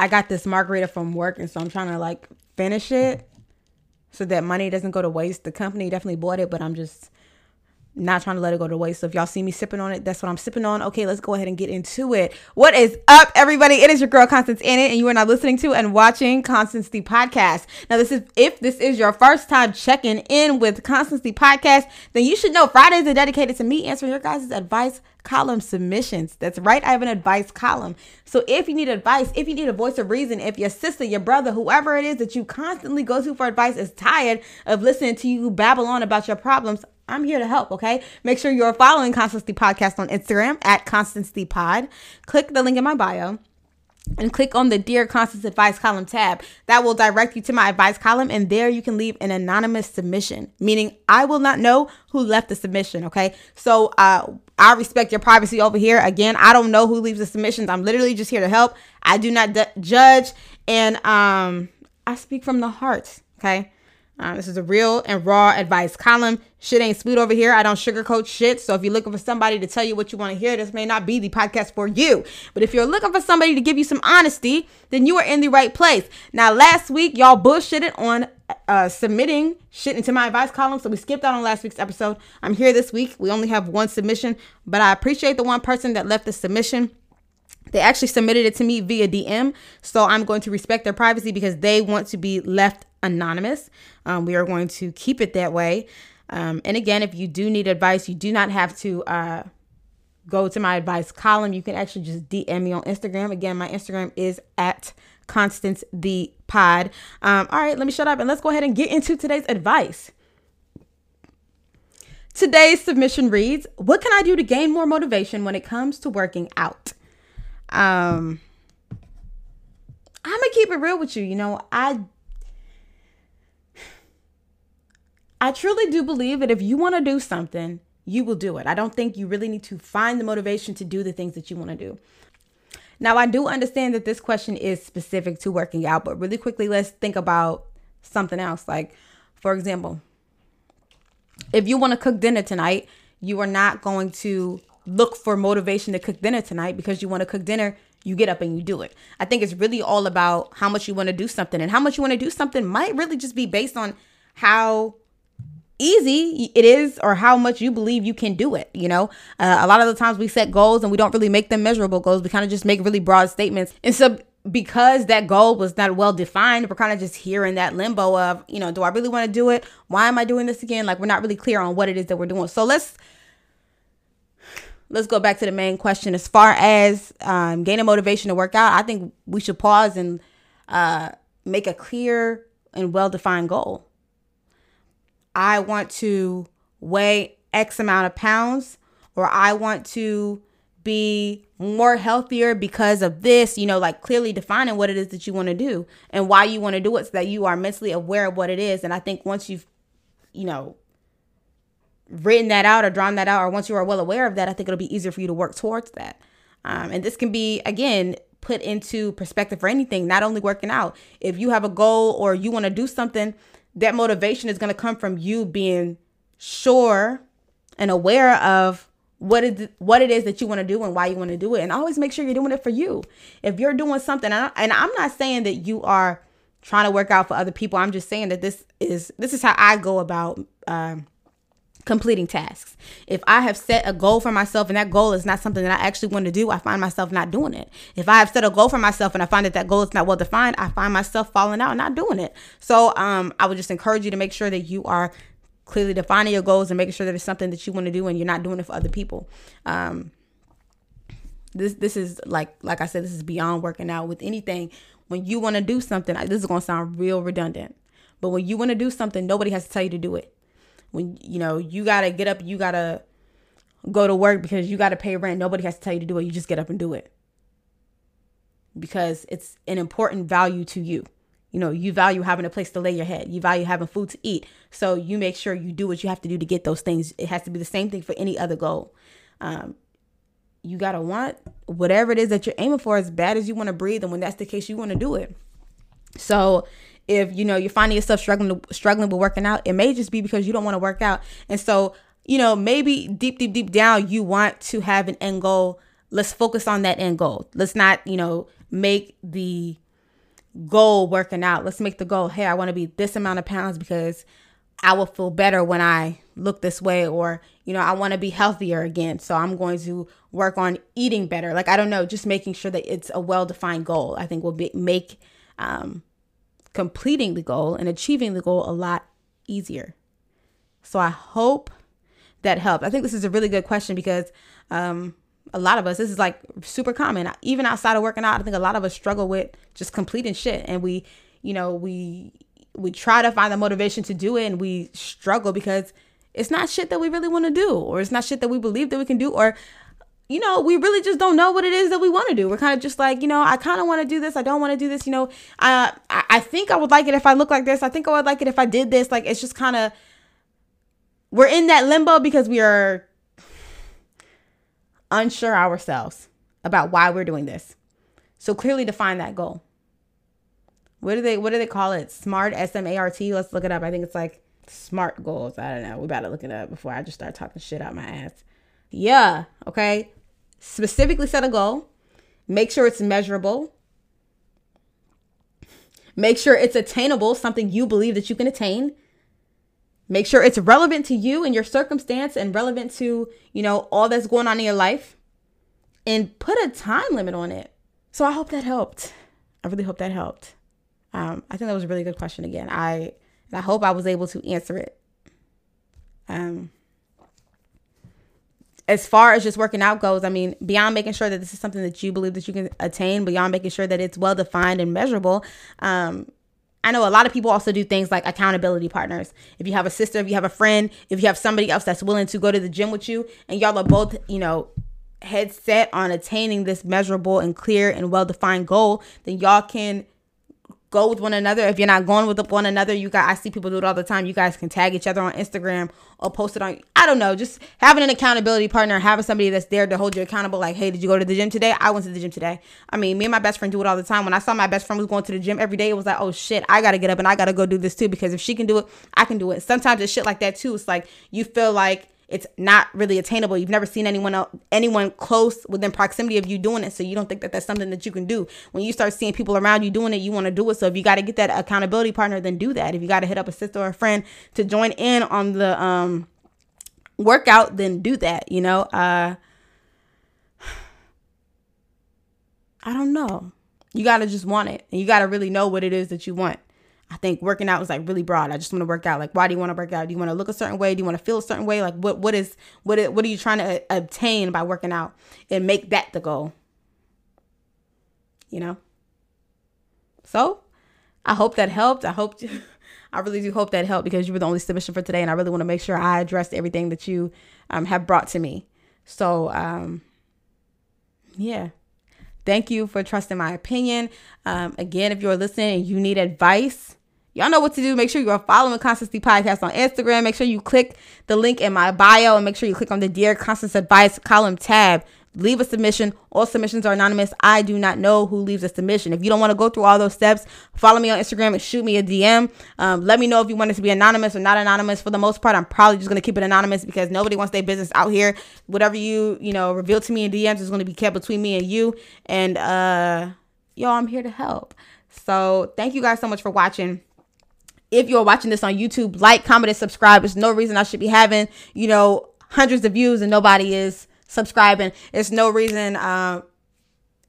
I got this margarita from work, and so I'm trying to like finish it so that money doesn't go to waste. The company definitely bought it, but I'm just not trying to let it go to waste. So if y'all see me sipping on it, that's what I'm sipping on. Okay, let's go ahead and get into it. What is up, everybody? It is your girl Constance in it, and you are now listening to and watching Constance the Podcast. Now, this is if this is your first time checking in with Constance the Podcast, then you should know Fridays are dedicated to me answering your guys' advice column submissions. That's right. I have an advice column. So if you need advice, if you need a voice of reason, if your sister, your brother, whoever it is that you constantly go to for advice is tired of listening to you babble on about your problems, I'm here to help, okay? Make sure you're following Constance the Podcast on Instagram at Constance the Pod. Click the link in my bio and click on the Dear Constance Advice column tab. That will direct you to my advice column, and there you can leave an anonymous submission, meaning I will not know who left the submission, okay? So uh, I respect your privacy over here. Again, I don't know who leaves the submissions. I'm literally just here to help. I do not d- judge, and um, I speak from the heart, okay? Um, this is a real and raw advice column. Shit ain't sweet over here. I don't sugarcoat shit. So if you're looking for somebody to tell you what you want to hear, this may not be the podcast for you. But if you're looking for somebody to give you some honesty, then you are in the right place. Now, last week, y'all bullshitted on uh, submitting shit into my advice column. So we skipped out on last week's episode. I'm here this week. We only have one submission, but I appreciate the one person that left the submission. They actually submitted it to me via DM. So I'm going to respect their privacy because they want to be left anonymous. Um, we are going to keep it that way. Um, and again, if you do need advice, you do not have to uh, go to my advice column. You can actually just DM me on Instagram. Again, my Instagram is at Constance the Pod. Um, all right, let me shut up and let's go ahead and get into today's advice. Today's submission reads What can I do to gain more motivation when it comes to working out? Um, I'm gonna keep it real with you. You know, I I truly do believe that if you want to do something, you will do it. I don't think you really need to find the motivation to do the things that you want to do. Now, I do understand that this question is specific to working out, but really quickly, let's think about something else. Like, for example, if you want to cook dinner tonight, you are not going to look for motivation to cook dinner tonight because you want to cook dinner. You get up and you do it. I think it's really all about how much you want to do something, and how much you want to do something might really just be based on how easy it is or how much you believe you can do it you know? Uh, a lot of the times we set goals and we don't really make them measurable goals. We kind of just make really broad statements. And so because that goal was not well defined we're kind of just here in that limbo of you know do i really want to do it? Why am i doing this again? Like we're not really clear on what it is that we're doing. So let's let's go back to the main question. As far as um, gaining motivation to work out i think we should pause and uh, make a clear and well defined goal I want to weigh X amount of pounds or I want to be more healthier because of this, you know, like clearly defining what it is that you want to do and why you want to do it so that you are mentally aware of what it is. And I think once you've, you know, written that out or drawn that out, or once you are well aware of that, I think it'll be easier for you to work towards that. Um, and this can be, again, put into perspective for anything, not only working out. If you have a goal or you want to do something that motivation is going to come from you being sure and aware of what it what it is that you want to do and why you want to do it. And always make sure you're doing it for you. If you're doing something and, I, am not saying that you are trying to work out for other people. I'm just saying that this is this is how i go about um, completing tasks. If I have set a goal for myself and that goal is not something that I actually want to do, I find myself not doing it. If I have set a goal for myself and I find that that goal is not well defined, I find myself falling out and not doing it. So um, I would just encourage you to make sure that you are clearly defining your goals and making sure that it's something that you want to do and you're not doing it for other people. Um, this this is like like I said, this is beyond working out with anything. When you want to do something, this is gonna sound real redundant, but when you want to do something, nobody has to tell you to do it when you know you gotta get up you gotta go to work because you gotta pay rent. Nobody has to tell you to do it. You just get up and do it. Because it's an important value to you. You know you value having a place to lay your head. You value having food to eat. So you make sure you do what you have to do to get those things. It has to be the same thing for any other goal. Um, you gotta want whatever it is that you're aiming for as bad as you want to breathe and when that's the case you want to do it. So if you know you're finding yourself struggling struggling with working out, it may just be because you don't want to work out. And so, you know, maybe deep, deep, deep down, you want to have an end goal. Let's focus on that end goal. Let's not, you know, make the goal working out. Let's make the goal, hey, I want to be this amount of pounds because I will feel better when I look this way or you know, I want to be healthier again. So I'm going to work on eating better. Like I don't know, just making sure that it's a well-defined goal. I think will be, make um completing the goal and achieving the goal a lot easier. So I hope that helped. I think this is a really good question because um, a lot of us, this is like super common. Even outside of working out, I think a lot of us struggle with just completing shit. And we, you know, we we try to find the motivation to do it and we struggle because it's not shit that we really want to do or it's not shit that we believe that we can do or you know, we really just don't know what it is that we want to do. We're kind of just like, you know, I kind of want to do this. I don't want to do this. You know, I, I think I would like it if I look like this. I think I would like it if I did this. Like, it's just kind of, we're in that limbo because we are unsure ourselves about why we're doing this. So clearly define that goal. What do they what do they call it? Smart S M A R T. Let's look it up. I think it's like smart goals. I don't know. We better look it up before I just start talking shit out my ass. Yeah, okay specifically set a goal, make sure it's measurable, make sure it's attainable, something you believe that you can attain. Make sure it's relevant to you and your circumstance and relevant to, you know, all that's going on in your life. And put a time limit on it. So I hope that helped. I really hope that helped. Um, I think that was a really good question again. I I hope I was able to answer it. Um, as far as just working out goes, I mean, beyond making sure that this is something that you believe that you can attain, beyond making sure that it's well defined and measurable, um, I know a lot of people also do things like accountability partners. If you have a sister, if you have a friend, if you have somebody else that's willing to go to the gym with you, and y'all are both, you know, head set on attaining this measurable and clear and well defined goal, then y'all can go with one another. If you're not going with one another, you guys, I see people do it all the time. You guys can tag each other on Instagram or post it on, I don't know, just having an accountability partner, having somebody that's there to hold you accountable. Like, hey, did you go to the gym today? I went to the gym today. I mean, me and my best friend do it all the time. When I saw my best friend was going to the gym every day, it was like, oh shit, I got to get up and I got to go do this too. Because if she can do it, I can do it. Sometimes it's shit like that too. It's like you feel like, it's not really attainable. You've never seen anyone else, anyone close within proximity of you doing it, so you don't think that that's something that you can do. When you start seeing people around you doing it, you want to do it. So if you got to get that accountability partner, then do that. If you got to hit up a sister or a friend to join in on the um workout, then do that. You know, uh, I don't know. You got to just want it, and you got to really know what it is that you want. I think working out was like really broad. I just want to work out. Like, why do you want to work out? Do you want to look a certain way? Do you want to feel a certain way? Like, what what is what is, what are you trying to obtain by working out and make that the goal? You know. So, I hope that helped. I hope. I really do hope that helped because you were the only submission for today, and I really want to make sure I addressed everything that you um, have brought to me. So, um, yeah. Thank you for trusting my opinion. Um, again, if you're listening and you need advice, Y'all know what to do. Make sure you are following Constance the Podcast on Instagram. Make sure you click the link in my bio and make sure you click on the Dear Constance Advice column tab. Leave a submission. All submissions are anonymous. I do not know who leaves a submission. If you don't want to go through all those steps, follow me on Instagram and shoot me a DM. Um, let me know if you want it to be anonymous or not anonymous. For the most part, I'm probably just going to keep it anonymous because nobody wants their business out here. Whatever you, you know, reveal to me in DMs is going to be kept between me and you. And, uh, yo, I'm here to help. So thank you guys so much for watching if you're watching this on YouTube, like, comment, and subscribe. There's no reason I should be having, you know, hundreds of views and nobody is subscribing. It's no reason. Uh,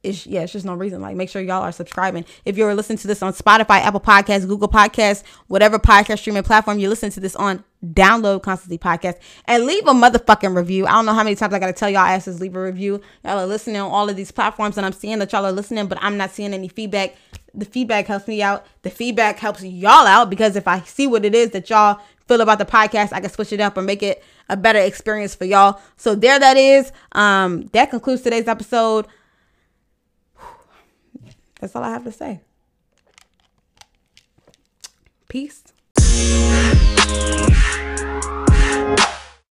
it's yeah, it's just no reason. Like, make sure y'all are subscribing. If you're listening to this on Spotify, Apple Podcasts, Google Podcasts, whatever podcast streaming platform you listen to this on, download Constance the Podcast and leave a motherfucking review. I don't know how many times I gotta tell y'all asses leave a review. Y'all are listening on all of these platforms, and I'm seeing that y'all are listening, but I'm not seeing any feedback. The feedback helps me out. The feedback helps y'all out because if I see what it is that y'all feel about the podcast, I can switch it up or make it a better experience for y'all. So there that is. Um, that concludes today's episode. That's all I have to say. Peace.